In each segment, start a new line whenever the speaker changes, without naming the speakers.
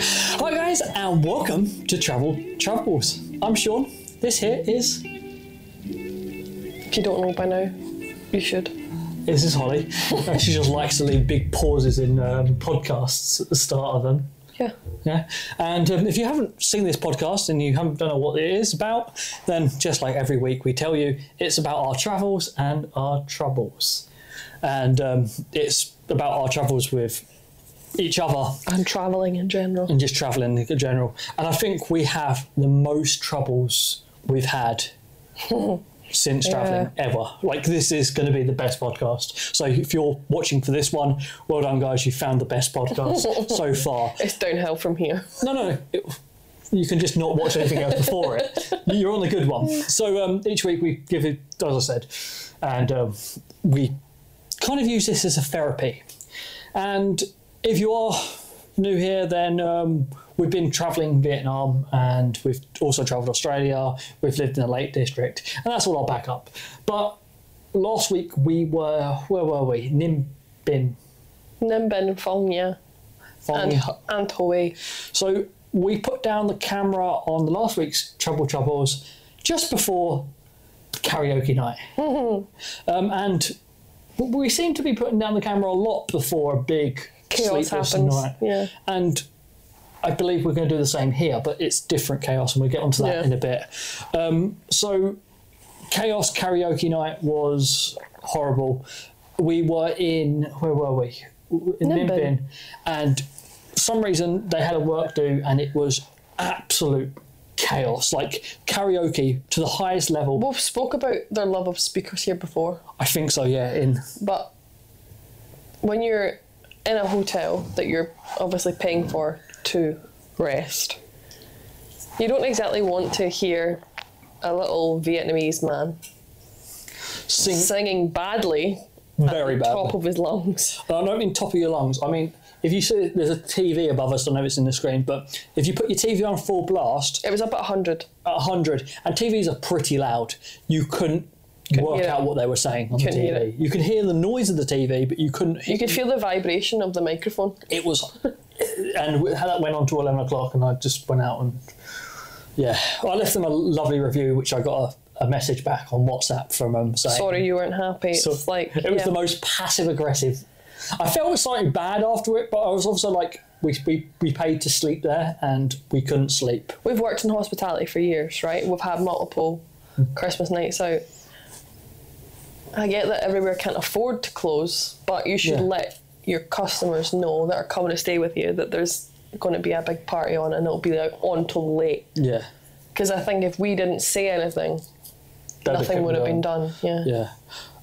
Hi guys, and welcome to Travel Troubles. I'm Sean. This here is
If you don't know by now, you should.
this is Holly. She just likes to leave big pauses in um, podcasts at the start of them.
Yeah.
Yeah, and um, if you haven't seen this podcast and you haven't don't know what it is about, then just like every week we tell you, it's about our travels and our troubles, and um, it's about our travels with each other
And travelling in general.
and just traveling in general. And I think we have the most troubles we've had since traveling ever. Like this is going to be the best podcast. So if you're watching for this one, well done, guys. You found the best podcast so far.
It's downhill from here.
No, no. It, you can just not watch anything else before it. You're on the good one. So um, each week we give it, as I said, and um, we kind of use this as a therapy. And if you are new here, then um, we've been travelling Vietnam and we've also travelled Australia. We've lived in the Lake District, and that's all I'll back up. But last week we were, where were we? Ninh Binh.
Nimbin, Phong Nha, and,
Phong-
and Hue.
So we put down the camera on the last week's Trouble Troubles just before karaoke night. um, and we seem to be putting down the camera a lot before a big
Chaos
sleepless
happens.
night.
Yeah.
And I believe we're going to do the same here, but it's different chaos, and we'll get onto that
Yeah.
in a bit. Um, so, chaos karaoke night was horrible. We were in where were we? In
Ninh Binh.
And for some reason they had a work do, and it was absolute chaos, like karaoke to the highest level.
We've spoke about their love of speakers here before,
I think so, yeah. In
but when you're in a hotel that you're obviously paying for to rest, you don't exactly want to hear a little Vietnamese man
sing
singing badly
very badly.
top of his lungs.
And I don't mean top of your lungs. I mean, if you see there's a TV above us, I know it's in the screen, but if you put your TV on full blast
It was up at 100.
at 100, and TVs are pretty loud, you couldn't, work
hear it.
out what they were saying on the
Couldn't hear
TV. You could hear the noise of the TV, but you couldn't.
You could feel the vibration of the microphone.
It was, and that went on to 11 o'clock, and I just went out and yeah, I left them a lovely review, which I got a, a message back on WhatsApp from them saying.
Sorry you weren't happy. It's
So
like
it was
yeah.
the most passive aggressive. I felt slightly bad after it, but I was also like, we, we, we paid to sleep there and we couldn't sleep.
We've worked in hospitality for years, right? We've had multiple hmm. Christmas nights out. I get that everywhere can't afford to close, but you should
Yeah.
let your customers know that are coming to stay with you that there's going to be a big party on and it'll be like on till late.
Yeah.
Because I think if we didn't say anything,
That'd
nothing would have been done. Yeah.
Yeah.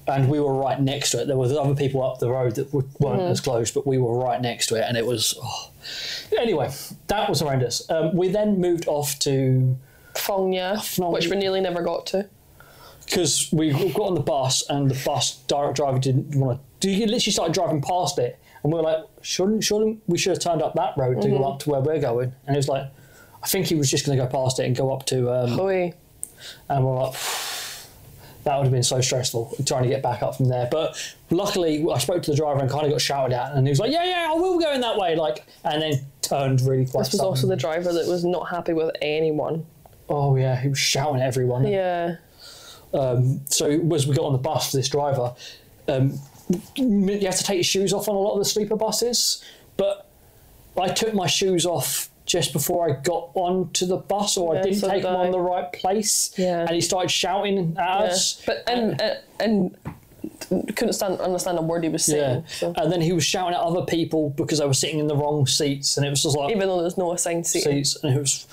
And we were right next to it. There was other people up the road that weren't
Mm-hmm.
as close, but we were right next to it, and it was. Oh. Anyway, that was horrendous. Um, we then moved off to
Nha,
Phnom-
which we nearly never got to.
Because we got on the bus and the bus direct driver didn't want to. Do he literally started driving past it, and we were like, "Shouldn't, shouldn't we should have turned up that road to
Mm-hmm.
go up to where we're going?" And he was like, "I think he was just going to go past it and go up to." Um,
Hoi.
and we're like, "That would have been so stressful trying to get back up from there." But luckily, I spoke to the driver and kind of got shouted at, and he was like, "Yeah, yeah, I will go in that way." Like, and then turned really quite.
This was also the driver that was not happy with anyone.
Oh yeah, he was shouting at everyone.
Yeah.
Um, so as we got on the bus, this driver, um, you have to take your shoes off on a lot of the sleeper buses. But I took my shoes off just before I got onto the bus, or I didn't
so
take them on the right place.
Yeah.
And he started shouting at
Yeah.
us.
But and and, and couldn't stand understand a word he was
Yeah.
saying. So.
And then he was shouting at other people because they were sitting in the wrong seats, and it was just like
Even though there's no assigned seat.
seats, and it was,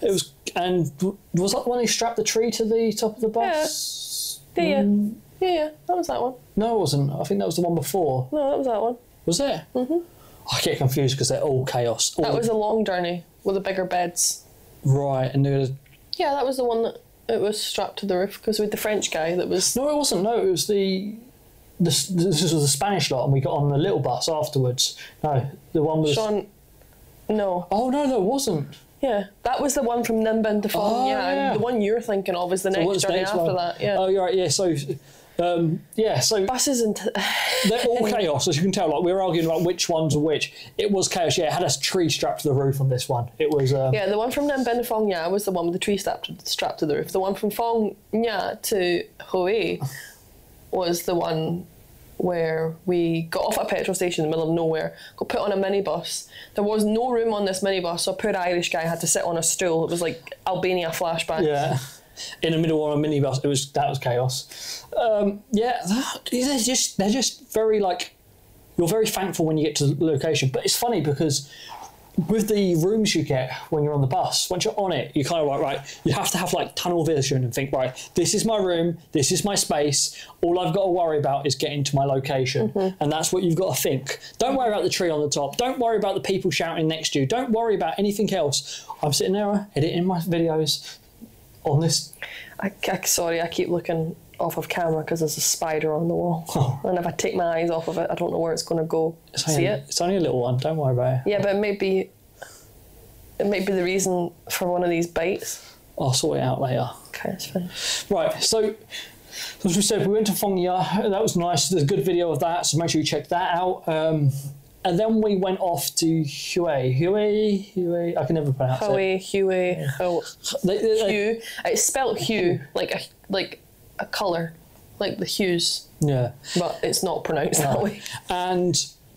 it was, and was that when he strapped the tree to the top of the bus?
Yeah, yeah, yeah, yeah. That was that one.
No, it wasn't. I think that was the one before.
No, that was that one.
Was it? Mm-hmm. I get confused because they're all chaos. All
That was a long journey with the bigger beds.
right, and there was
Yeah, that was the one that it was strapped to the roof because with the French guy that was.
no, it wasn't. No, it was the. This, this was the Spanish lot, and we got on the little bus afterwards. No, the one was.
Sean. No,
Oh no, there wasn't.
Yeah, that was the one from Nimbin to Phong
Oh,
Nha,
yeah.
the one you're thinking of is the
So
next journey
next
after
one?
that. Yeah,
Oh, you're right. Yeah. So Um, yeah, so
Buses and t-
they're all chaos, as you can tell. Like we were arguing about which ones are which. It was chaos. Yeah, it had a tree strapped to the roof on this one. It was. Uh,
yeah, the one from Ninh Binh to Phong Nha was the one with the tree strapped strapped to the roof. The one from Phong Nha to Hue was the one where we got off at a petrol station in the middle of nowhere, got put on a minibus. There was no room on this minibus, so a poor Irish guy had to sit on a stool. It was like Albania flashback.
Yeah. In the middle of a minibus, it was that was chaos. Um, yeah, they're just they're just very like you're very thankful when you get to the location. But it's funny because with the rooms you get when you're on the bus, once you're on it, you kind of like right. You have to have like tunnel vision and think right. This is my room. This is my space. All I've got to worry about is getting to my location, mm-hmm. and that's what you've got to think. Don't worry about the tree on the top. Don't worry about the people shouting next to you. Don't worry about anything else. I'm sitting there editing my videos on this.
I, I, sorry, I keep looking off of camera because there's a spider on the wall. And if I take my eyes off of it, I don't know where it's going to go.
It's
See
only,
it?
It's only a little one. Don't worry about it.
Yeah, but it may be, it may be the reason for one of these bites.
I'll sort it out later.
Okay, it's fine.
Right, so as we said, we went to Phong Nha. That was nice. There's a good video of that, so make sure you check that out. Um, and then we went off to Hue. Hue? Hue? I can never pronounce it.
Ho,
They- they- they-
Hue. It's spelled hue, like a like a colour, like the hues,
yeah.
but it's not pronounced that way.
And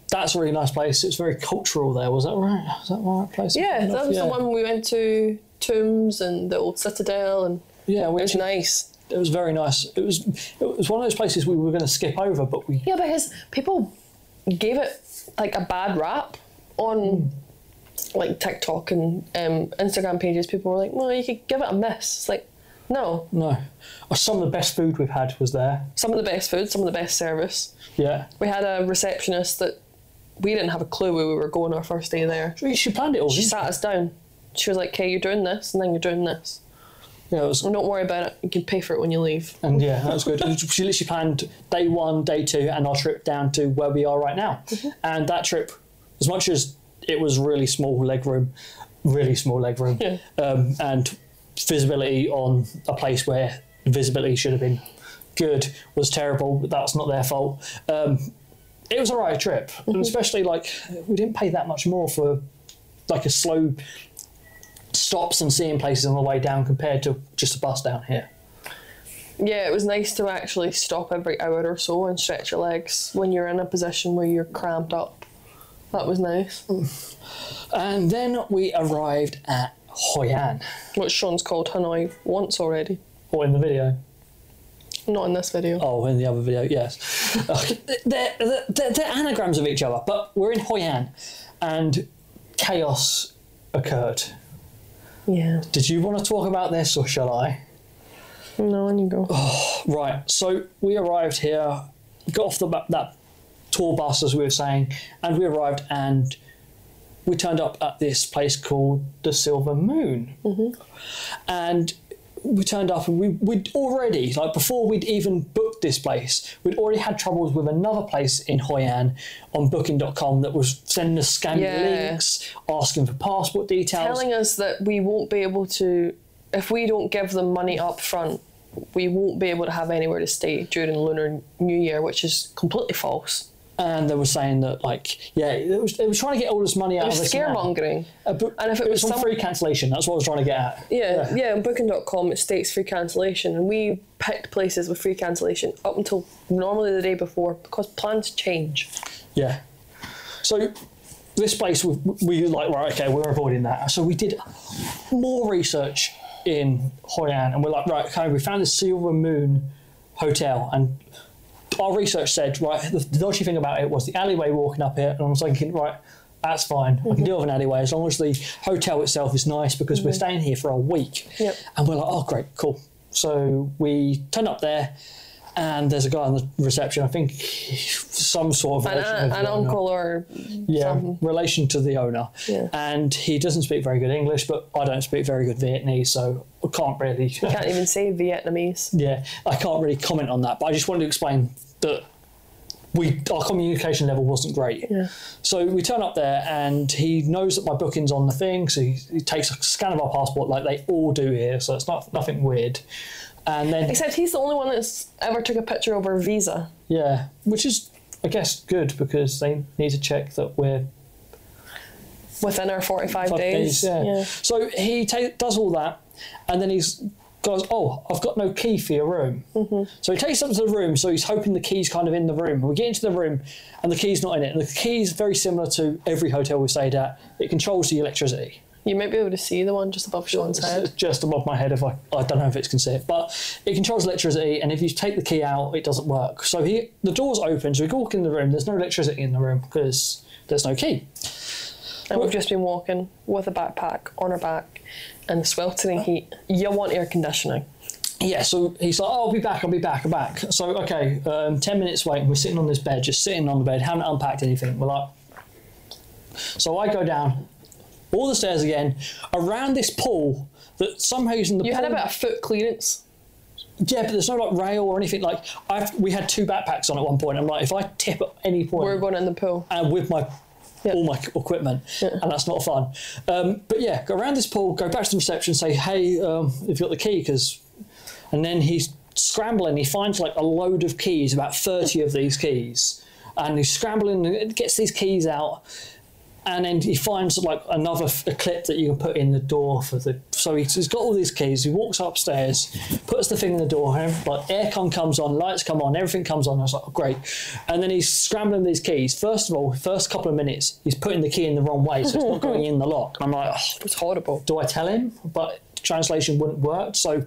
that's a really nice place. It's very cultural there. Was that right? Was that the right place?
Yeah, that was
yeah.
the one we went to Tombs and the old Citadel, and
Yeah, we
it was nice.
it was very nice. It was it was one of those places we were going to skip over, but we
Yeah, because people gave it like a bad rap on like TikTok and um, Instagram pages. People were like, "Well, you could give it a miss." It's like, no.
no. Oh, Some of the best food we've had was there.
Some of the best food, some of the best service.
Yeah.
We had a receptionist that we didn't have a clue where we were going our first day there.
She planned it all.
She sat us down. She was like, "Okay, you're doing this, and then you're doing this.
Yeah, it was
don't worry about it. You can pay for it when you leave."
And yeah, that was good. She literally planned day one, day two, and our trip down to where we are right now. And that trip, as much as it was really small leg room, really small leg room,
Yeah.
um, and visibility on a place where visibility should have been good was terrible, but that's not their fault. Um, it was a right trip, and especially like we didn't pay that much more for like a slow stops and seeing places on the way down compared to just a bus down here.
Yeah, it was nice to actually stop every hour or so and stretch your legs when you're in a position where you're cramped up. That was nice.
And then we arrived at Hoi An,
What Sean's called Hanoi once already.
or in the video.
Not in this video.
Oh, in the other video, yes. They're, they're, they're anagrams of each other, but we're in Hoi An, and chaos occurred.
Yeah.
Did you want to talk about this, or shall I?
No, on you go.
Right, so we arrived here, got off the that tour bus, as we were saying, and we arrived and we turned up at this place called the Silver Moon. Mm-hmm. And we turned up and we, we'd already, like before we'd even booked this place, we'd already had troubles with another place in Hoi An on booking.com that was sending us scammy
Yeah.
links, asking for passport details.
Telling us that we won't be able to, if we don't give them money up front, we won't be able to have anywhere to stay during Lunar New Year, which is completely false.
And they were saying that, like, yeah, it was, they were trying to get all this money out
It was
of
scaremongering.
But
And if it
it
was
was
some-
free cancellation, that's what I was trying to get at.
Yeah, yeah, on booking.com it states free cancellation and we picked places with free cancellation up until normally the day before because plans change.
Yeah. So this place, we, we were like, right, okay, we're avoiding that. So we did more research in Hoi An, and we're like, right, okay, we found the Silver Moon Hotel, and our research said, right, the, the dodgy thing about it was the alleyway walking up here, and I was thinking, right, that's fine. I can mm-hmm. deal with an alleyway as long as the hotel itself is nice because we're mm-hmm. staying here for a week.
Yep.
And we're like, oh, great, cool. So we turned up there, and there's a guy on the reception. I think some sort of
An,
relation uh,
an uncle or
Yeah,
something.
relation to the owner.
Yeah.
And he doesn't speak very good English, but I don't speak very good Vietnamese, so I can't really.
can't even say Vietnamese.
yeah, I can't really comment on that. But I just wanted to explain that we our communication level wasn't great.
Yeah.
So we turn up there, and he knows that my booking's on the thing, so he, he takes a scan of our passport, like they all do here. So it's not nothing weird. And then
Except he's the only one that's ever took a picture of our visa.
yeah, which is I guess good because they need to check that we're
Within our 45
five
days.
days. yeah. So he ta- does all that, and then he's goes, "Oh, I've got no key for your room." Mm-hmm. So he takes us up to the room. So he's hoping the key's kind of in the room. We get into the room, and the key's not in it. And the key's very similar to every hotel we stayed at. It controls the electricity.
You might be able to see the one just above Sean's head.
just above my head if I I don't know if it's can see it, but it controls electricity and if you take the key out it doesn't work. So he the door's open, so we walk in the room, there's no electricity in the room because there's no key.
And we've just been walking with a backpack on our back in the sweltering heat. You want air conditioning.
Yeah, so he's like, oh, I'll be back, I'll be back, I'm back. So, okay, um, 10 minutes waiting, we're sitting on this bed, just sitting on the bed, haven't unpacked anything. We're like, so I go down all the stairs again, around this pool that somehow using the
You
pool,
had about a foot clearance.
Yeah, but there's no like rail or anything. Like, I've, we had two backpacks on at one point. I'm like, if I tip at any point,
We're going in the pool.
and with my
Yeah.
all my equipment, and that's not fun. Um, but yeah, go around this pool, go back to the reception, say, "Hey, um, have you got the key?" Because, and then he's scrambling. He finds like a load of keys, about thirty of these keys, and he's scrambling, and gets these keys out. And then he finds like another f- a clip that you can put in the door for the. So he's, he's got all these keys. He walks upstairs, puts the thing in the door, and like aircon comes on, lights come on, everything comes on. I was like, oh, great. And then he's scrambling these keys. First of all, first couple of minutes, he's putting the key in the wrong way, so it's not going in the lock. I'm like, oh,
It was horrible.
do I tell him? But translation wouldn't work. So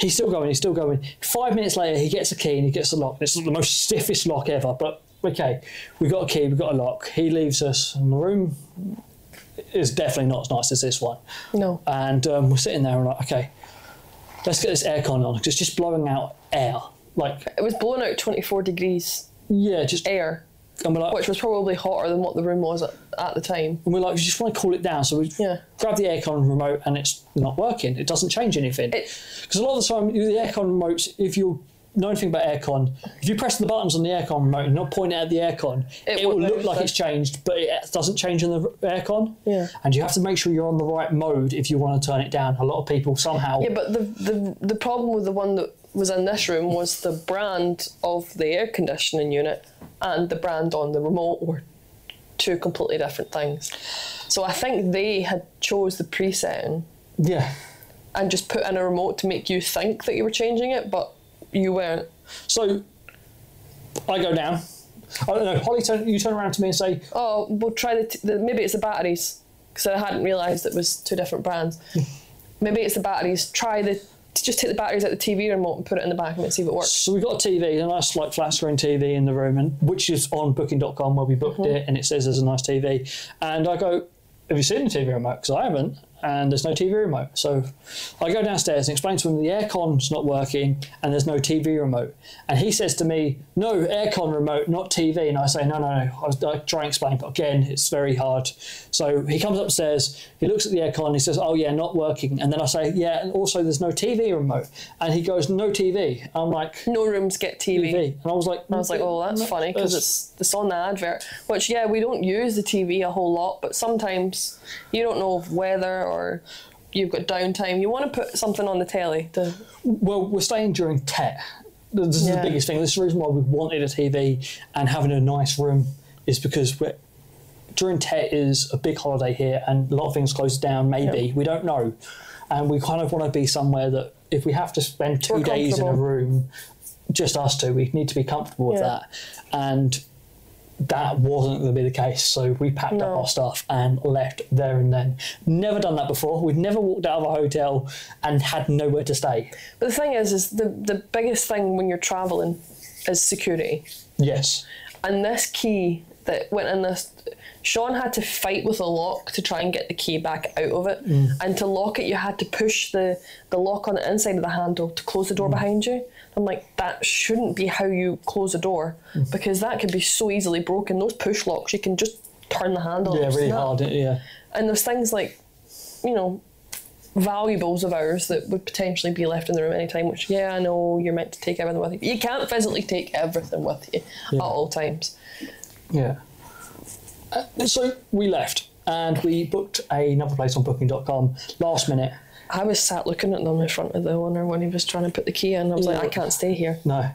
he's still going, he's still going. Five minutes later, he gets a key and he gets the lock. It's the most stiffest lock ever. But okay, we've got a key, we've got a lock. He leaves us, and the room is definitely not as nice as this one.
No.
And um, we're sitting there and we're like, okay, let's get this aircon on because it's just blowing out air. Like,
It was blowing out 24 degrees
yeah, just.
air,
And we're like,
which was probably hotter than what the room was at, at the time.
and we're like, we just want to cool it down. So we
Yeah.
grab the aircon remote and it's not working. It doesn't change anything. Because a lot of the time, the aircon remotes, if you know anything about aircon, if you press the buttons on the aircon remote and not point it at the aircon,
It
it, will look like it's changed, but it doesn't change in the aircon.
Yeah.
And you have to make sure you're on the right mode if you want to turn it down. A lot of people somehow.
Yeah, but the, the the problem with the one that was in this room was the brand of the air conditioning unit and the brand on the remote were two completely different things. So I think they had chose the presetting
yeah.
and just put in a remote to make you think that you were changing it, but you weren't.
So I go down. I don't know. Holly, turn, you turn around to me and say,
Oh, we'll try the, t- the maybe it's the batteries because I hadn't realised it was two different brands. maybe it's the batteries. Try the just take the batteries out the TV remote and put it in the back of it and see if it works.
So we've got a TV, a nice like flat screen TV in the room, and which is on Booking.com where we booked mm-hmm. it, and it says there's a nice TV. And I go, "Have you seen the TV remote?" Because I haven't, and there's no TV remote. So I go downstairs and explain to him the aircon's not working, and there's no TV remote. And he says to me, "No aircon remote, not TV." And I say, "No, no, no." I, was, I try and explain, but again, it's very hard. So he comes upstairs, he looks at the aircon, he says, "Oh yeah, not working." And then I say, "Yeah, and also there's no TV remote." And he goes, "No TV." I'm like.
No rooms get TV.
TV. And I was like,
I was like, oh, that's funny because it's it's on the advert. Which yeah, we don't use the TV a whole lot, but sometimes you don't know of weather or you've got downtime. You want to put something on the telly to
well, we're staying during TET. This is
Yeah.
the biggest thing. This is the reason why we wanted a TV and having a nice room is because we're, during TET is a big holiday here and a lot of things close down. Maybe we don't know, and we kind of want to be somewhere that if we have to spend 2
We're
days in a room, just us two, we need to be comfortable with that, and that wasn't going to be the case. So we packed up our stuff and left there and then. Never done that before. We'd never walked out of a hotel and had nowhere to stay.
But the thing is, is the the biggest thing when you're traveling is security.
Yes.
And this key that went in this, Sean had to fight with a lock to try and get the key back out of it. Mm. And to lock it, you had to push the, the lock on the inside of the handle to close the door mm. behind you. I'm like, that shouldn't be how you close a door because that could be so easily broken. Those push locks, you can just turn the handle.
Yeah, really
snap.
hard. Yeah.
And there's things like, you know, valuables of ours that would potentially be left in the room anytime, which, yeah, I know you're meant to take everything with you. But you can't physically take everything with you at all times.
Yeah. Uh, so we left, and we booked another place on Booking.com last minute.
I was sat looking at them in front of the owner when he was trying to put the key in. I was like, I can't stay here.
No,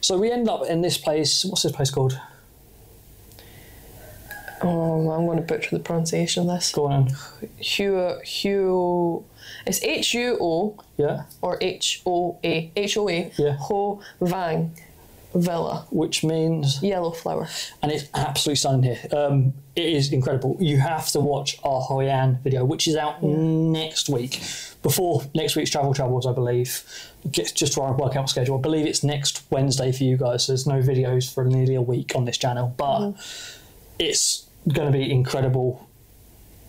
so we end up in this place. What's this place called?
Oh, I'm going to butcher the pronunciation of this.
Go on.
Hugh, Hugh, it's H U O
Yeah,
or H O A, H O A,
Yeah.
Hoa Vang Villa,
which means
yellow flower.
and it's absolutely stunning here. Um, it is incredible. You have to watch our Hoi An video, which is out next week, before next week's Travel Troubles, I believe. Get- Just trying to work out schedule. I believe it's next Wednesday for you guys. So There's no videos for nearly a week on this channel, but it's going to be incredible.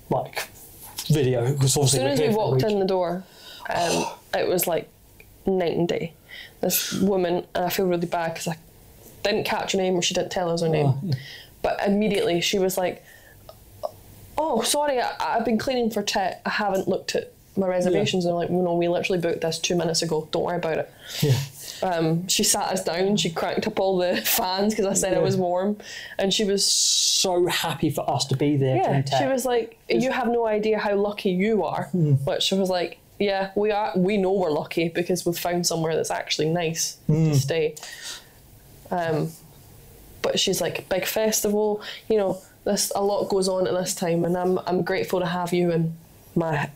Like video because obviously,
As
soon
as we
here for a
walked in the door, um, it was like night and day. This woman, and I feel really bad because I didn't catch her name or she didn't tell us her name.
Oh,
But immediately she was like, "Oh, sorry, I, I've been cleaning for Tet. I haven't looked at my reservations." And I'm like, "No, no, we literally booked this two minutes ago. Don't worry about it."
Yeah.
Um, she sat us down. She cranked up all the fans because I said it was warm, and she was
So happy for us to be there.
yeah. She was like, "You have no idea how lucky you are,"
Hmm.
which I was like, "Yeah, we are. We know we're lucky because we've found somewhere that's actually nice
Hmm.
to stay." Um, but she's like, "Big festival, you know. This a lot goes on at this time, and I'm I'm grateful to have you in my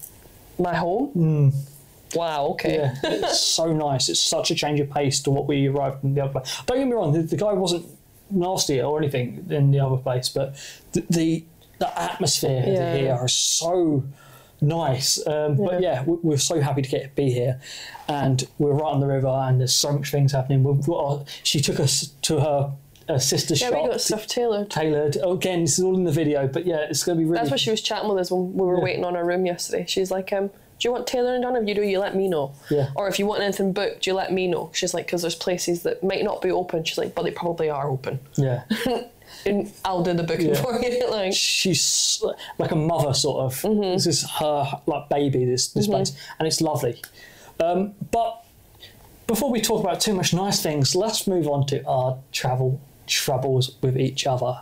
my home." Mm. Wow. Okay.
Hmm. Yeah, it's so nice. It's such a change of pace to what we arrived in the other place. Don't get me wrong, the, the guy wasn't nasty or anything in the other place, but the the, the atmosphere
Yeah.
here is so nice. Um, But yeah, we- we're so happy to get be here, and we're right on the river, and there's so much things happening. We've got she took us to her, her sister's
Yeah,
shop.
we got stuff tailored.
Tailored again. This is all in the video, but yeah, it's going to be really.
That's what she was chatting with us when we were
Yeah.
waiting on our room yesterday. She's like, um, "Do you want tailoring done? If you do, you let me know.
Yeah.
Or if you want anything booked, you let me know." She's like, "Because there's places that might not be open." She's like, "But they probably are open,
yeah.
and I'll do the booking
Yeah.
for you." like,
she's like a mother sort of
Mm-hmm.
this is her like baby this this place and it's lovely um, but before we talk about too much nice things let's move on to our travel troubles with each other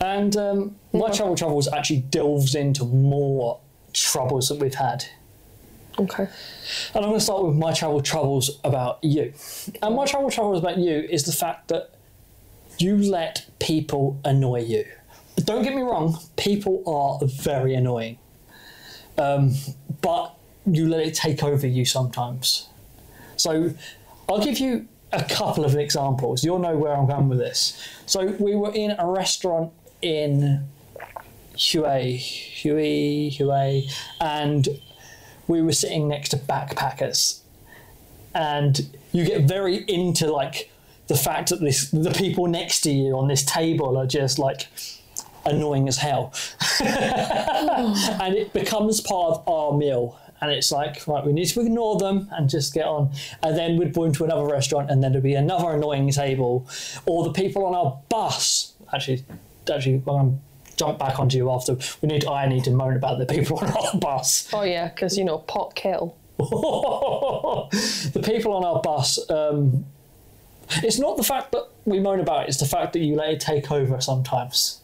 and um, my travel troubles actually delves into more troubles that we've had
okay,
and I'm going to start with my travel troubles about you. And my travel troubles about you is the fact that you let people annoy you. Don't get me wrong, people are very annoying. Um, but you let it take over you sometimes. So I'll give you a couple of examples. You'll know where I'm going with this. So we were in a restaurant in Hue, Hue, Hue, and we were sitting next to backpackers, and you get very into like the fact that this the people next to you on this table are just like annoying as hell, and it becomes part of our meal. And it's like, right, we need to ignore them and just get on. And then we'd go into another restaurant, and then there'd be another annoying table, or the people on our bus. Actually, actually, I'm jump back onto you after. We need. I need to moan about the people on our bus.
oh yeah, because you know, pot kettle.
the people on our bus. Um, it's not the fact that we moan about it; it's the fact that you let it take over sometimes.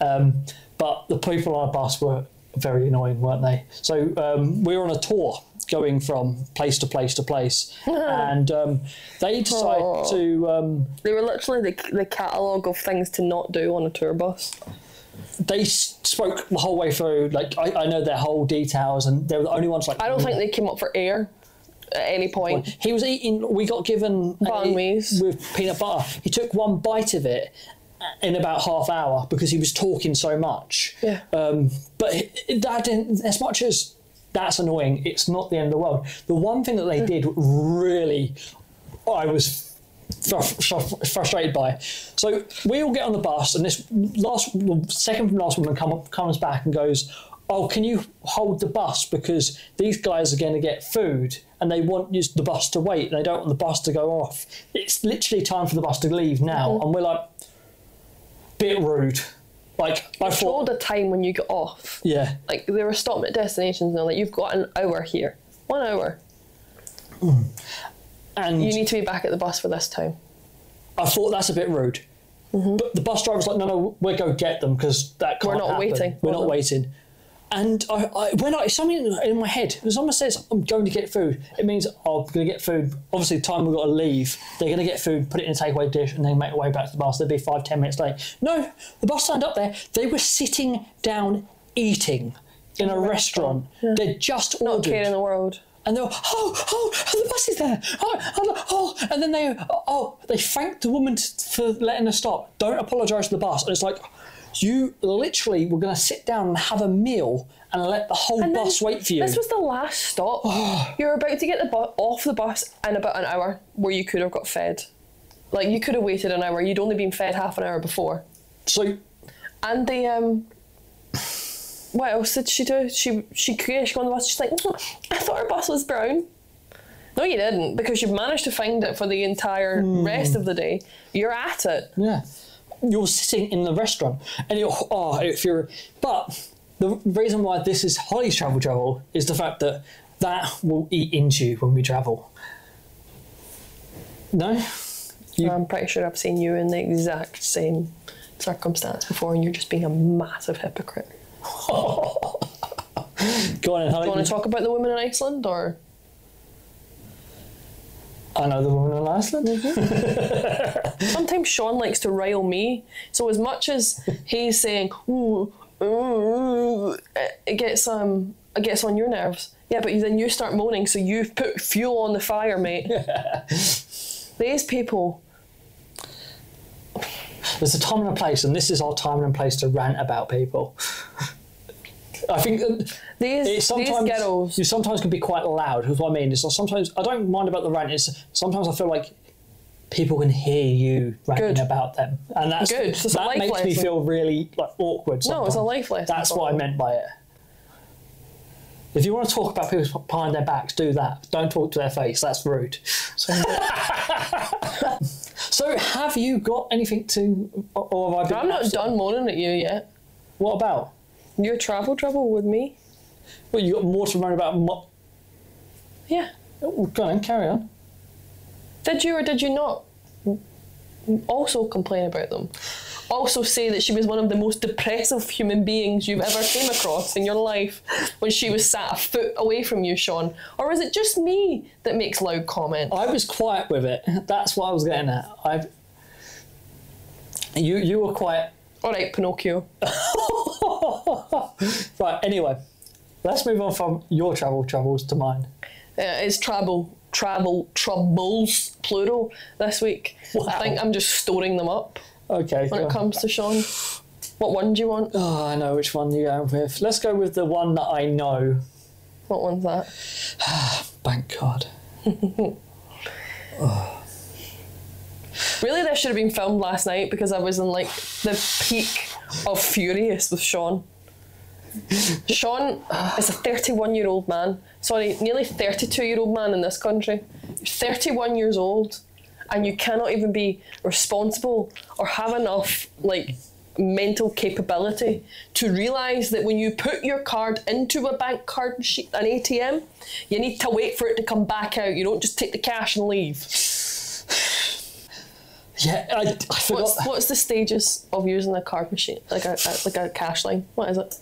Um, but the people on our bus were very annoying, weren't they? So um, we were on a tour going from place to place to place, and um, they decided
Aw.
to. Um,
They were literally the the catalogue of things to not do on a tour bus.
they spoke the whole way through. Like I, I know their whole details, and they were the only ones. Like
I don't think they came up for air at any point.
He was eating. We got given
Banh mi's.
with peanut butter. He took one bite of it in about half hour because he was talking so much.
Yeah.
Um, but it- that didn't. As much as that's annoying, it's not the end of the world. The one thing that they did really, I was. Fr- fr- frustrated by. So we all get on the bus, and this last, second from last woman come up, comes back and goes, "Oh, can you hold the bus because these guys are going to get food and they want you- the bus to wait and they don't want the bus to go off. It's literally time for the bus to leave now." Mm-hmm. And we're like, bit rude. Like I thought,
Told a time when you get off.
yeah,
Like they were stopping at destinations and they're like, "You've got an hour here. One hour. Mm.
and
You need to be back at the bus for this time."
I thought that's a bit rude. Mm-hmm. But the bus driver's like, no, no, we'll go get them because that can't
We're not
happen.
waiting
We're not
them."
waiting. And I, I, when I, something in my head, when someone says I'm going to get food, it means oh, I'm going to get food. Obviously, the time we've got to leave, they're going to get food, put it in a takeaway dish, and then make their way back to the bus. They'll be five, ten minutes late. No, the bus turned up there. They were sitting down eating in a restaurant. They're just
Not
ordered.
care in the world.
And they were, oh, oh, the bus is there. Oh, oh, oh. And then they, oh, they thanked the woman for letting us stop. Don't apologise to the bus. And it's like, you literally were going to sit down and have a meal and let the whole
And then
bus wait for you.
This was the last stop. You're about to get the bu- off the bus in about an hour where you could have got fed. Like you could have waited an hour. You'd only been fed half an hour before.
so,
And the um. What else did she do? She she yeah, she got on the bus. She's like, "Mm, I thought our bus was brown. No, you didn't, because you've managed to find it for the entire rest of the day. You're at it.
yeah, you're sitting in the restaurant and you're, oh, if you're, but the reason why this is Holly's travel travel is the fact that that will eat into you when we travel. No? You-
I'm pretty sure I've seen you in the exact same circumstance before, and you're just being a massive hypocrite.
Go on Holly.
Do you want to talk about the women in Iceland, or
I know the woman in Iceland.
sometimes Sean likes to rile me. So as much as he's saying, "Ooh, ooh," it- it gets um, it gets on your nerves. Yeah, but then you start moaning, so you've put fuel on the fire, mate. These people,
There's a time and a place, and this is our time and place to rant about people. I think uh,
these
it
these
sometimes you sometimes can be quite loud. Is what I mean. It's sometimes I don't mind about the rant. It's sometimes I feel like people can hear you ranting
Good.
about them, and that's
Good.
That
life
makes me feel really like awkward.
No, it's a
sometimes.
life lesson.
That's what I meant by it. If you want to talk about people behind their backs, do that. Don't talk to their face. That's rude. So, have you got anything to, or have I been?
I'm not done moaning at you yet.
What about?
Your travel trouble with me?
Well, you got more to worry about. Mo-
Yeah.
oh, go on, carry on.
Did you or did you not also complain about them? Also say that she was one of the most depressive human beings you've ever came across in your life when she was sat a foot away from you, Sean? Or is it just me that makes loud comments?
I was quiet with it. That's what I was getting at. I. You you were quiet.
All right, Pinocchio.
Right. Anyway, let's move on from your travel troubles to mine.
Uh, it's travel, travel, troubles, plural, this week.
Wow.
I think I'm just storing them up
Okay.
when it
on.
comes to Sean. What one do you want?
Oh, I know which one you're going with. Let's go with the one that I know.
What one's that?
Bank card.
Really, this should have been filmed last night because I was in like the peak of furious with Sean. Sean is a 31 year old man. Sorry, nearly 32 year old man in this country. You're 31 years old and you cannot even be responsible or have enough like mental capability to realise that when you put your card into a bank card an ATM, you need to wait for it to come back out. You don't just take the cash and leave.
Yeah, I, I forgot.
What's, what's the stages of using a card machine, like a, a like a cash line? What is it?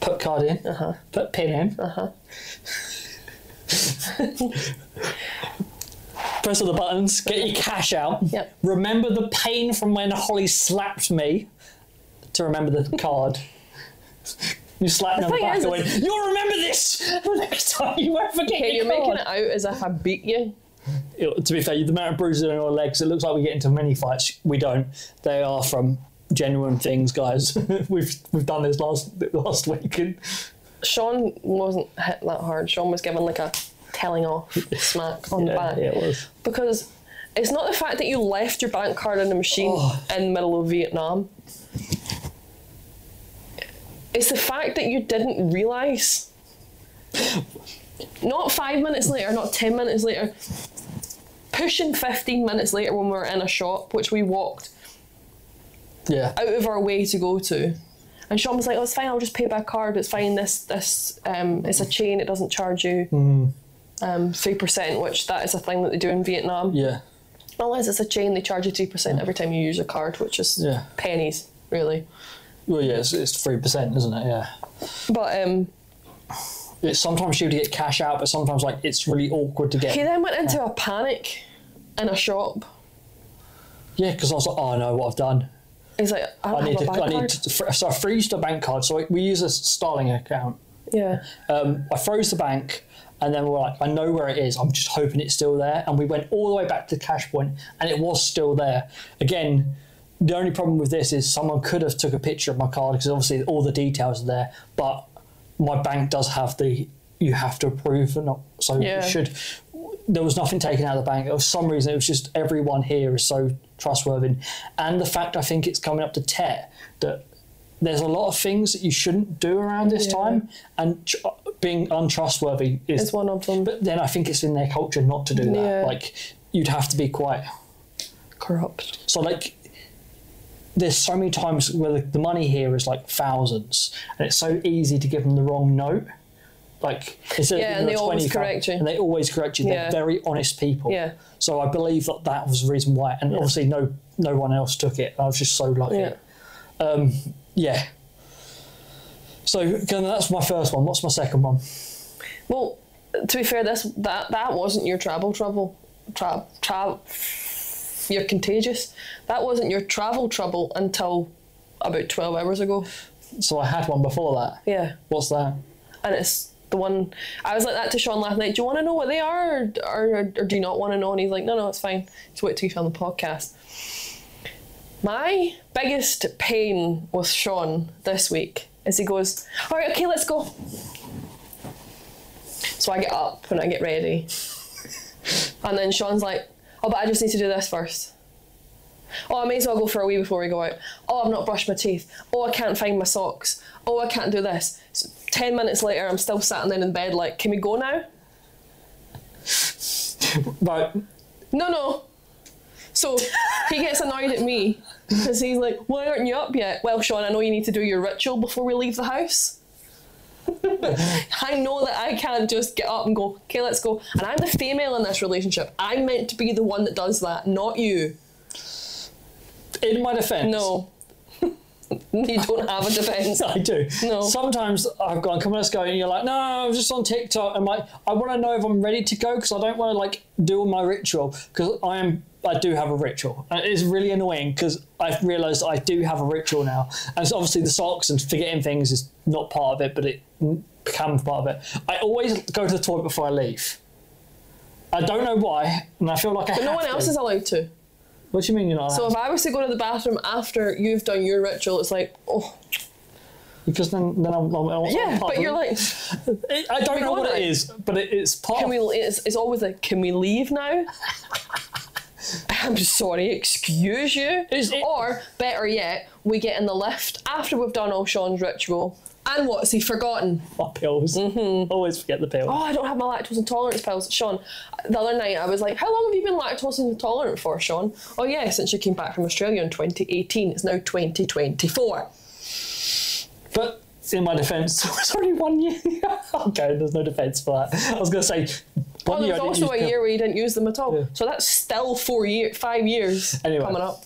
Put card in.
Uh-huh.
Put pin in.
Uh huh.
Press all the buttons. Get your cash out.
Yep.
Remember the pain from when Holly slapped me. To remember the card. You slapped me on the back and went, You'll remember this the next time you won't forget
Okay, you're making it out as if I beat you.
It- to be fair, the amount of bruises on your legs, it looks like we get into many fights. We don't. They are from genuine things, guys. we've we've done this last last week. And
Sean wasn't hit that hard. Sean was given like a telling off smack on the
yeah,
back
yeah, it was.
because it's not the fact that you left your bank card in the machine
Oh.
in the middle of Vietnam. It's the fact that you didn't realise. Not five minutes later, not ten minutes later, pushing 15 minutes later when we were in a shop, which we walked
Yeah.
out of our way to go to. And Sean was like, "Oh, it's fine. I'll just pay by card. It's fine. This this um, it's a chain. It doesn't charge you um three percent, which that is a thing that they do in Vietnam.
Yeah.
Unless it's a chain, they charge you three percent every time you use a card, which is
Yeah.
pennies, really.
Well, yeah, it's, it's 3%, isn't it? Yeah.
But um,
It's sometimes you to get cash out, but sometimes like it's really awkward to get.
he then went into a panic in a shop.
Yeah, because I was like, oh, I know what I've done.
He's like, I don't
I need to. I need to. So I freezed the bank card. So we use a Starling account.
Yeah.
Um, I froze the bank, and then we're like, I know where it is. I'm just hoping it's still there. And we went all the way back to the cash point, and it was still there. Again, the only problem with this is someone could have took a picture of my card because obviously all the details are there. But my bank does have the you have to approve or not. So
Yeah.
it should. There was nothing taken out of the bank. For some reason, it was just everyone here is so trustworthy, and the fact I think it's coming up to Tet that there's a lot of things that you shouldn't do around this
Yeah.
time, and tr- being untrustworthy is
Is one of them.
But then I think it's in their culture not to do that.
Yeah.
Like you'd have to be quite.
Corrupt.
So like, there's so many times where the, money here is like thousands, and it's so easy to give them the wrong note. Like instead
Yeah, and they always
20
correct you.
and they always correct you. They're very honest people.
Yeah.
So I believe that that was the reason why, and obviously no no one else took it. I was just so lucky.
Yeah.
Um, yeah. So that's my first one. What's my second one?
Well, to be fair, this that that wasn't your travel trouble. Tra- tra- you're contagious. That wasn't your travel trouble until about twelve hours ago.
So I had one before that.
Yeah,
What's that?
and it's the one I was like that to Sean last night. Do you want to know what they are, or, or, or do you not want to know? And he's like, No, no, it's fine. Just wait till you film the podcast. My biggest pain with Sean this week is he goes, All right, okay, let's go. So I get up and I get ready. And then Sean's like, Oh, but I just need to do this first. Oh, I may as well go for a wee before we go out. Oh, I've not brushed my teeth. Oh, I can't find my socks. Oh, I can't do this. So Ten minutes later, I'm still sitting in bed, like, can we go now?
Right.
No, no. So he gets annoyed at me because he's like, why aren't you up yet? Well, Sean, I know you need to do your ritual before we leave the house. I know that I can't just get up and go, okay, let's go. And I'm the female in this relationship. I'm meant to be the one that does that, not you.
In my defence.
No. you don't have a defence.
I do.
No.
Sometimes I've gone, come on, let's go. And you're like, no, I'm just on TikTok. I'm like, I want to know if I'm ready to go because I don't want to like do all my ritual because I am. I do have a ritual. And it's really annoying because I've realised I do have a ritual now. And so obviously the socks and forgetting things is not part of it, but it becomes part of it. I always go to the toilet before I leave. I don't know why, and I feel like I
But no one
to.
else is allowed to.
What do you mean you're not?
So if I was to go to the bathroom after you've done your ritual, it's like, oh,
because then then I'm, I'm, I'm
yeah, but you're
it.
like,
I don't know what it is, but it, it's part
can we? It's, it's always like, can we leave now? I'm sorry, excuse you.
It-
or better yet, we get in the lift after we've done all Sean's ritual, and what's he forgotten?
my pills. Mm-hmm. Always forget the pills.
Oh, I don't have my lactose intolerance pills. Sean, the other night I was like, How long have you been lactose intolerant for, Sean? Oh, yeah, since you came back from Australia in 2018. It's now 2024.
But in my defence, it was only one year. okay, there's no defence for that. I was going to say one
Oh, there was also a year where you didn't use them at all.
Yeah.
So that's still four year, five years
Anyway.
coming up.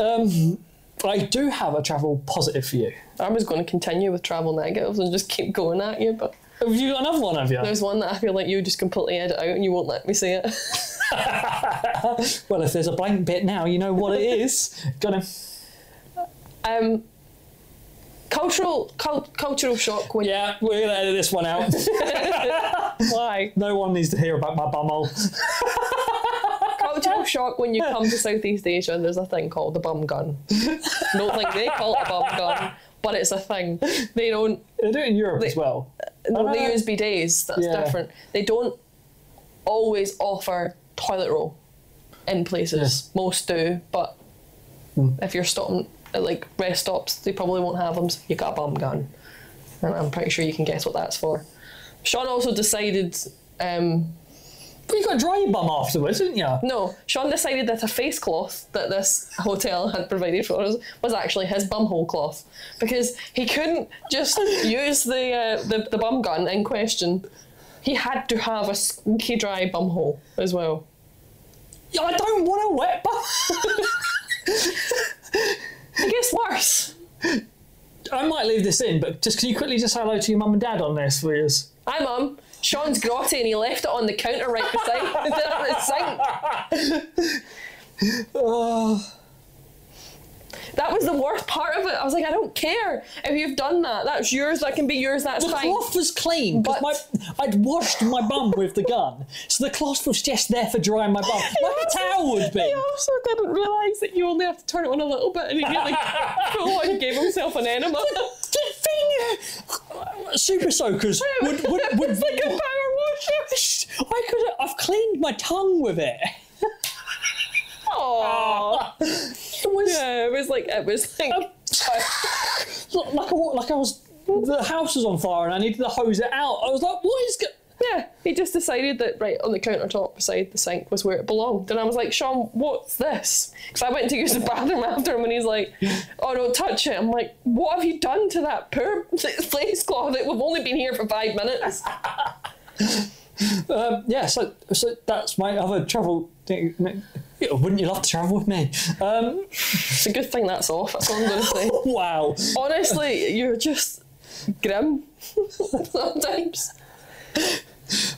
Um, I do have a travel positive for you.
I was going to continue with travel negatives and just keep going at you, but
Have you got another one? Have you?
there's one that I feel like you just completely edit out and you won't let me see it.
well, if there's a blank bit now, you know what it is. Got him.
Um, cultural cul- cultural shock when
Yeah, we're going to edit this one out.
why
no one needs to hear about my bumhole.
Shock when you come to Southeast Asia and there's a thing called the bum gun. Don't think they call it a bum gun, but it's a thing. They don't.
They do it in Europe as well.
No,
Oh,
they use bidets. That's
Yeah.
different. They don't always offer toilet roll in places. Most do, but
Hmm.
if you're stopping at like rest stops, they probably won't have them. So you got a bum gun, and I'm pretty sure you can guess what that's for. Sean also decided. Um,
But you got to dry bum afterwards, didn't you?
no, Sean decided that a face cloth that this hotel had provided for us was actually his bumhole cloth because he couldn't just use the, uh, the the bum gun in question. He had to have a squeaky dry bumhole as well.
Yeah, I don't want a wet bum.
It gets worse.
I might leave this in, but just can you quickly just say hello to your mum and dad on this, please?
Hi, mum. Sean's grotty and he left it on the counter right beside the sink.
Oh,
That was the worst part of it. I was like, I don't care if you've done that. That's yours. That can be yours. That's
the
fine.
The cloth was clean because
But-
my I'd washed my bum with the gun, so the cloth was just there for drying my bum, like a towel would be.
He also didn't realise that you only have to turn it on a little bit, and he like full on gave himself an enema.
Uh, Super soakers would would, would
it's like a power washer.
I could I've cleaned my tongue with it.
Aww.
It was
Yeah, it was like it was like
like I, like I was the house was on fire and I needed to hose it out. I was like, what is? Go-?
yeah. He just decided that right on the countertop beside the sink was where it belonged, and I was like, Sean, what's this? Because I went to use the bathroom after him, and he's like, Oh, don't touch it. I'm like, What have you done to that poor place cloth? We've only been here for five minutes.
Um, yeah, so so that's my other travel thing. Wouldn't you love to travel with me? Um,
It's a good thing that's off. That's all I'm going to say.
wow.
Honestly, you're just grim sometimes.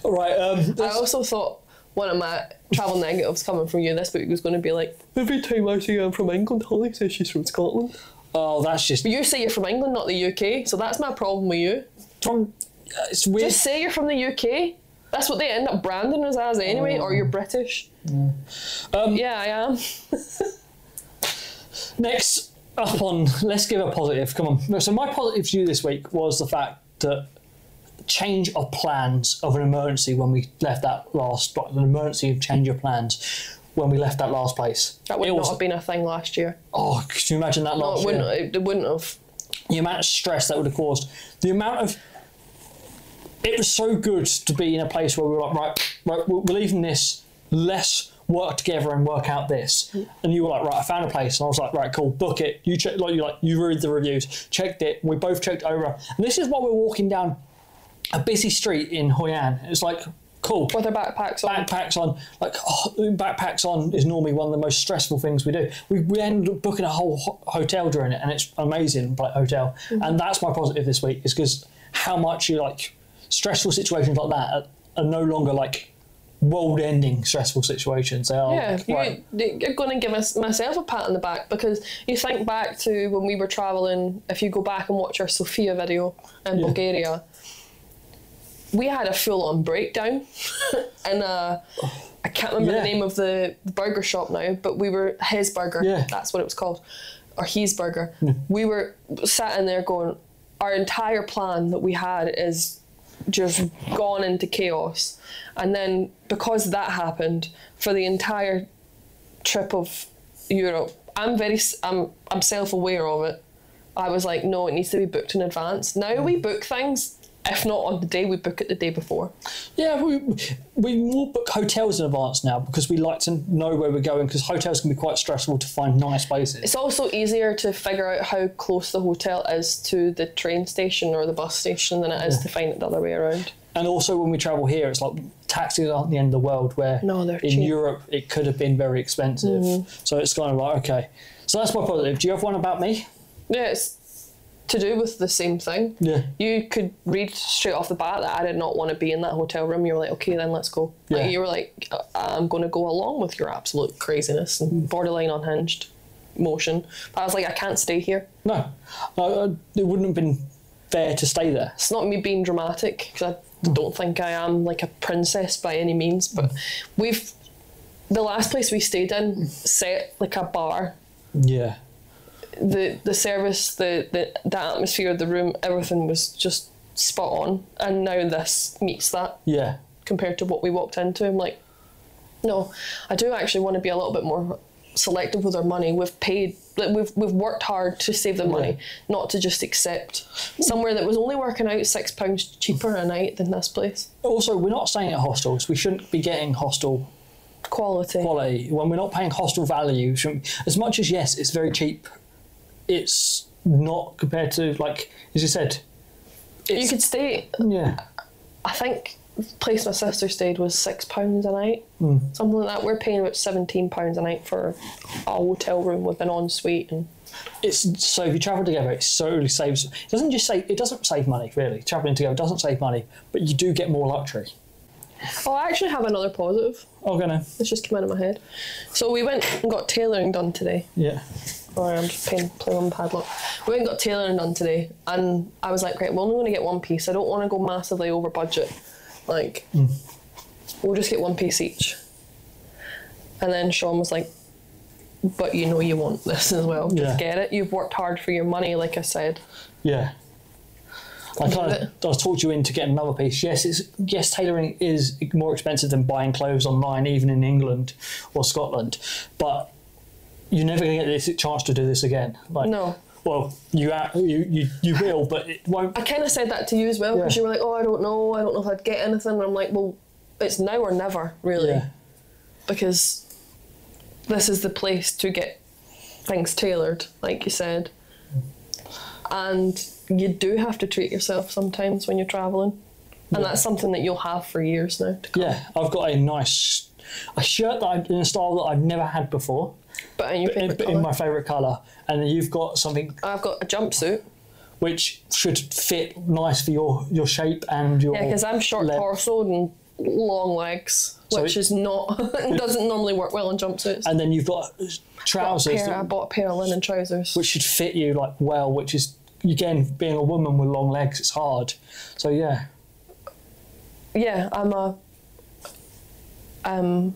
All right. Um,
I also thought one of my travel negatives coming from you this week was going to be like, every time I say I'm from England, Holly says she's from Scotland.
oh, that's just
But you say you're from England, not the UK, so that's my problem with you.
from. uh, It's weird.
Just say you're from the UK. That's what they end up branding us as anyway, or you're British.
Um,
Yeah, I am.
Next up on, let's give a positive. Come on. So my positive view this week was the fact that change of plans of an emergency when we left that last, an emergency of change of plans when we left that last place.
That would
It
not
was-
have been a thing last year.
Oh, could you imagine that
No,
last
it wouldn't.
year?
It, it wouldn't have.
The amount of stress that would have caused. The amount of. It was so good to be in a place where we were like, right, right, we're leaving this. Let's work together and work out this. Mm. And you were like, right, I found a place, and I was like, right, cool, book it. You check, like you like, you read the reviews, checked it. We both checked over, and this is while we're walking down a busy street in Hoi An. It's like, cool
With their backpacks on.
backpacks on like oh, backpacks on is normally one of the most stressful things we do we, we ended up booking a whole ho- hotel during it and it's amazing like hotel mm-hmm. and that's my positive this week is because how much you like stressful situations like that are, are no longer like world ending stressful situations they are
Yeah, you,
right,
you're going to give us, myself a pat on the back because you think back to when we were travelling, if you go back and watch our Sofia video in
Yeah.
Bulgaria, we had a full on breakdown. and uh, I can't remember
Yeah.
the name of the, the burger shop now, but we were, his burger,
Yeah.
that's what it was called, or his burger. We were sat in there going, our entire plan that we had is just gone into chaos. And then because that happened, for the entire trip of Europe, I'm very I'm I'm self-aware of it. I was like, no, it needs to be booked in advance. Now we book things, if not on the day, we book it the day before.
yeah we, we more book hotels in advance now because we like to know where we're going because hotels can be quite stressful to find nice places
It's also easier to figure out how close the hotel is to the train station or the bus station than it is to find it the other way around.
And also, when we travel here, it's like taxis aren't the end of the world. Where
No, they're
in
cheap. Mm-hmm.
Europe, it could have been very expensive. So it's kind of like okay. So that's my positive. Do you have one about me?
Yeah, it's to do with the same thing.
Yeah.
You could read straight off the bat that I did not want to be in that hotel room. You were like, okay, then let's go.
Yeah.
Like, you were like, "Uh, I'm going to go along with your absolute craziness and borderline unhinged motion. But I was like, I can't stay here.
No, uh, it wouldn't have been fair to stay there.
It's not me being dramatic because I don't think I am like a princess by any means. But we've the last place we stayed in set like a bar.
Yeah.
The the service, the the, the atmosphere of the room, everything was just spot on. And now this meets that
Yeah.
compared to what we walked into. I'm like, no, I do actually want to be a little bit more selective with our money. We've paid, like, we've we've worked hard to save the money, not to just accept somewhere that was only working out six pounds cheaper a night than this place.
Also, we're not staying at hostels. We shouldn't be getting hostel
Quality.
quality when we're not paying hostel value. As much as yes, it's very cheap. It's not compared to like as you said.
You could stay.
yeah.
I think place my sister stayed was six pounds a night,
Hmm.
something like that. We're paying about seventeen pounds a night for a hotel room with an ensuite and
It's so if you travel together, it solely saves. It doesn't just save. It doesn't save money really. Traveling together doesn't save money, but you do get more luxury.
oh, I actually have another positive.
Oh, gonna
It's just came out of my head. So we went and got tailoring done today.
yeah.
Oh, I'm just playing, playing on padlock. We went and got tailoring done today, and I was like, right, we're only going to get one piece. I don't want to go massively over budget. Like, hmm. we'll just get one piece each. And then Sean was like, but you know you want this as well. Just
Yeah.
get it. You've worked hard for your money, like I said.
Yeah. I kind of. I was talked you into getting another piece. Yes, it's yes tailoring is more expensive than buying clothes online, even in England or Scotland. But you're never going to get this chance to do this again. Like,
No.
Well, you you you, you will, but it won't.
I kind of said that to you as well because
Yeah.
you were like, oh, I don't know. I don't know if I'd get anything. And I'm like, well, it's now or never, really.
Yeah.
because this is the place to get things tailored, like you said. And you do have to treat yourself sometimes when you're traveling. And that's something that you'll have for years now. To come.
Yeah, I've got a nice a shirt that I, in a style that I've never had before,
But in
in,
favourite
in
colour.
my favourite colour, and then you've got something
I've got a jumpsuit.
which should fit nice for your your shape and your
Yeah, because I'm short
le-
torsoed and long legs,
So
which
it-
is not doesn't normally work well in jumpsuits.
and then you've got trousers
pair, I bought a pair of linen trousers.
which should fit you like well, which is again being a woman with long legs, it's hard. So yeah,
yeah, I'm a. Um,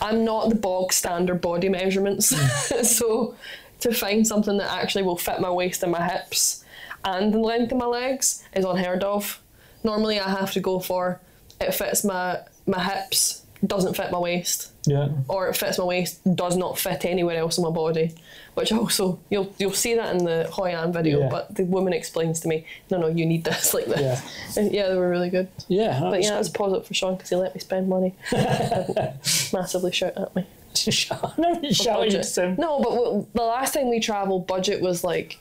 I'm not the bog standard body measurements, hmm. so to find something that actually will fit my waist and my hips and the length of my legs is unheard of. Normally, I have to go for it fits my my hips, doesn't fit my waist,
yeah,
or it fits my waist, does not fit anywhere else in my body. Which also you'll you'll see that in the Hoi An video,
Yeah.
but the woman explains to me, no, no, you need this like this. And yeah, they were really good.
yeah.
But
that's-
yeah, it's positive for Sean because he let me spend money. Massively shout at me.
Sean, no,
Budget.
him.
No, but w- the last time we travelled, budget was like,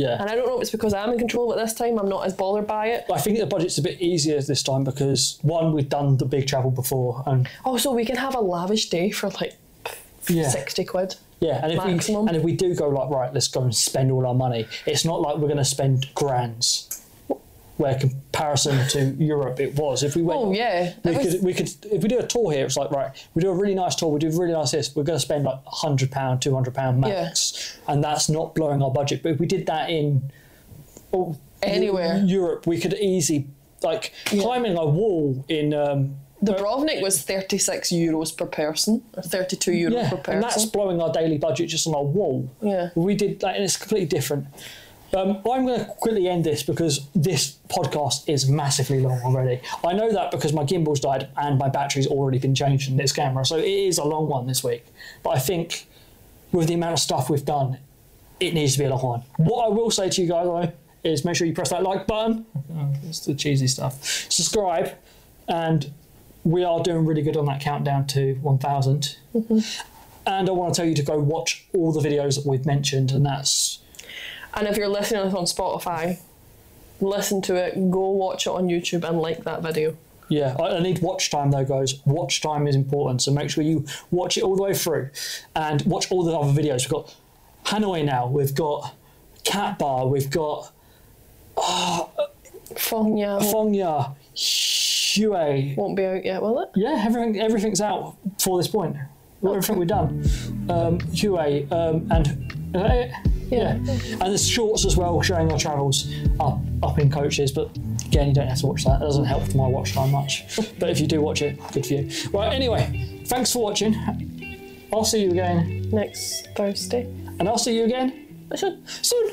Yeah,
and I don't know if it's because I'm in control, but this time I'm not as bothered by it.
I think the budget's a bit easier this time because one, we've done the big travel before, and oh,
Also, we can have a lavish day for like
yeah,
60 quid.
yeah. And if
maximum.
we and if we do go like right, let's go and spend all our money. It's not like we're going to spend grands. Where comparison to Europe, it was. If we went,
Oh, yeah.
we
was-
could we could if we do a tour here, it's like right, we do a really nice tour, we do really nice this, we're going to spend like hundred pound, two hundred pound max, and that's not blowing our budget. But if we did that in oh,
Anywhere.
Eu- Europe, we could easily like
Yeah.
climbing a wall in. Um,
Dubrovnik was 36 euros per person, or 32 euros
yeah,
per person.
and that's blowing our daily budget just on our wall.
Yeah.
we did that, and it's completely different. Um, I'm going to quickly end this because this podcast is massively long already. I know that because my gimbal's died and my battery's already been changed in this camera, so it is a long one this week. But I think with the amount of stuff we've done, it needs to be a long one. What I will say to you guys though is make sure you press that like button. Oh, it's the cheesy stuff. Subscribe, and we are doing really good on that countdown to 1,000. And I want to tell you to go watch all the videos that we've mentioned, and that's
And if you're listening to this on Spotify, listen to it, go watch it on YouTube and like that video.
Yeah, I, need watch time though, guys. Watch time is important, so make sure you watch it all the way through, and watch all the other videos. We've got Hanoi now. We've got Cat Ba. We've got
Phong yeah, won't,
Phong Nha, Hue.
won't be out yet, will it?
Yeah, everything everything's out for this point. Everything we've done. Um, Hue um, and it?
Yeah.
And there's shorts as well showing our travels up up in coaches, but again, you don't have to watch that. It doesn't help my watch time much. but if you do watch it, good for you. Right, anyway, thanks for watching. I'll see you again,
Next Thursday.
and I'll see you again soon.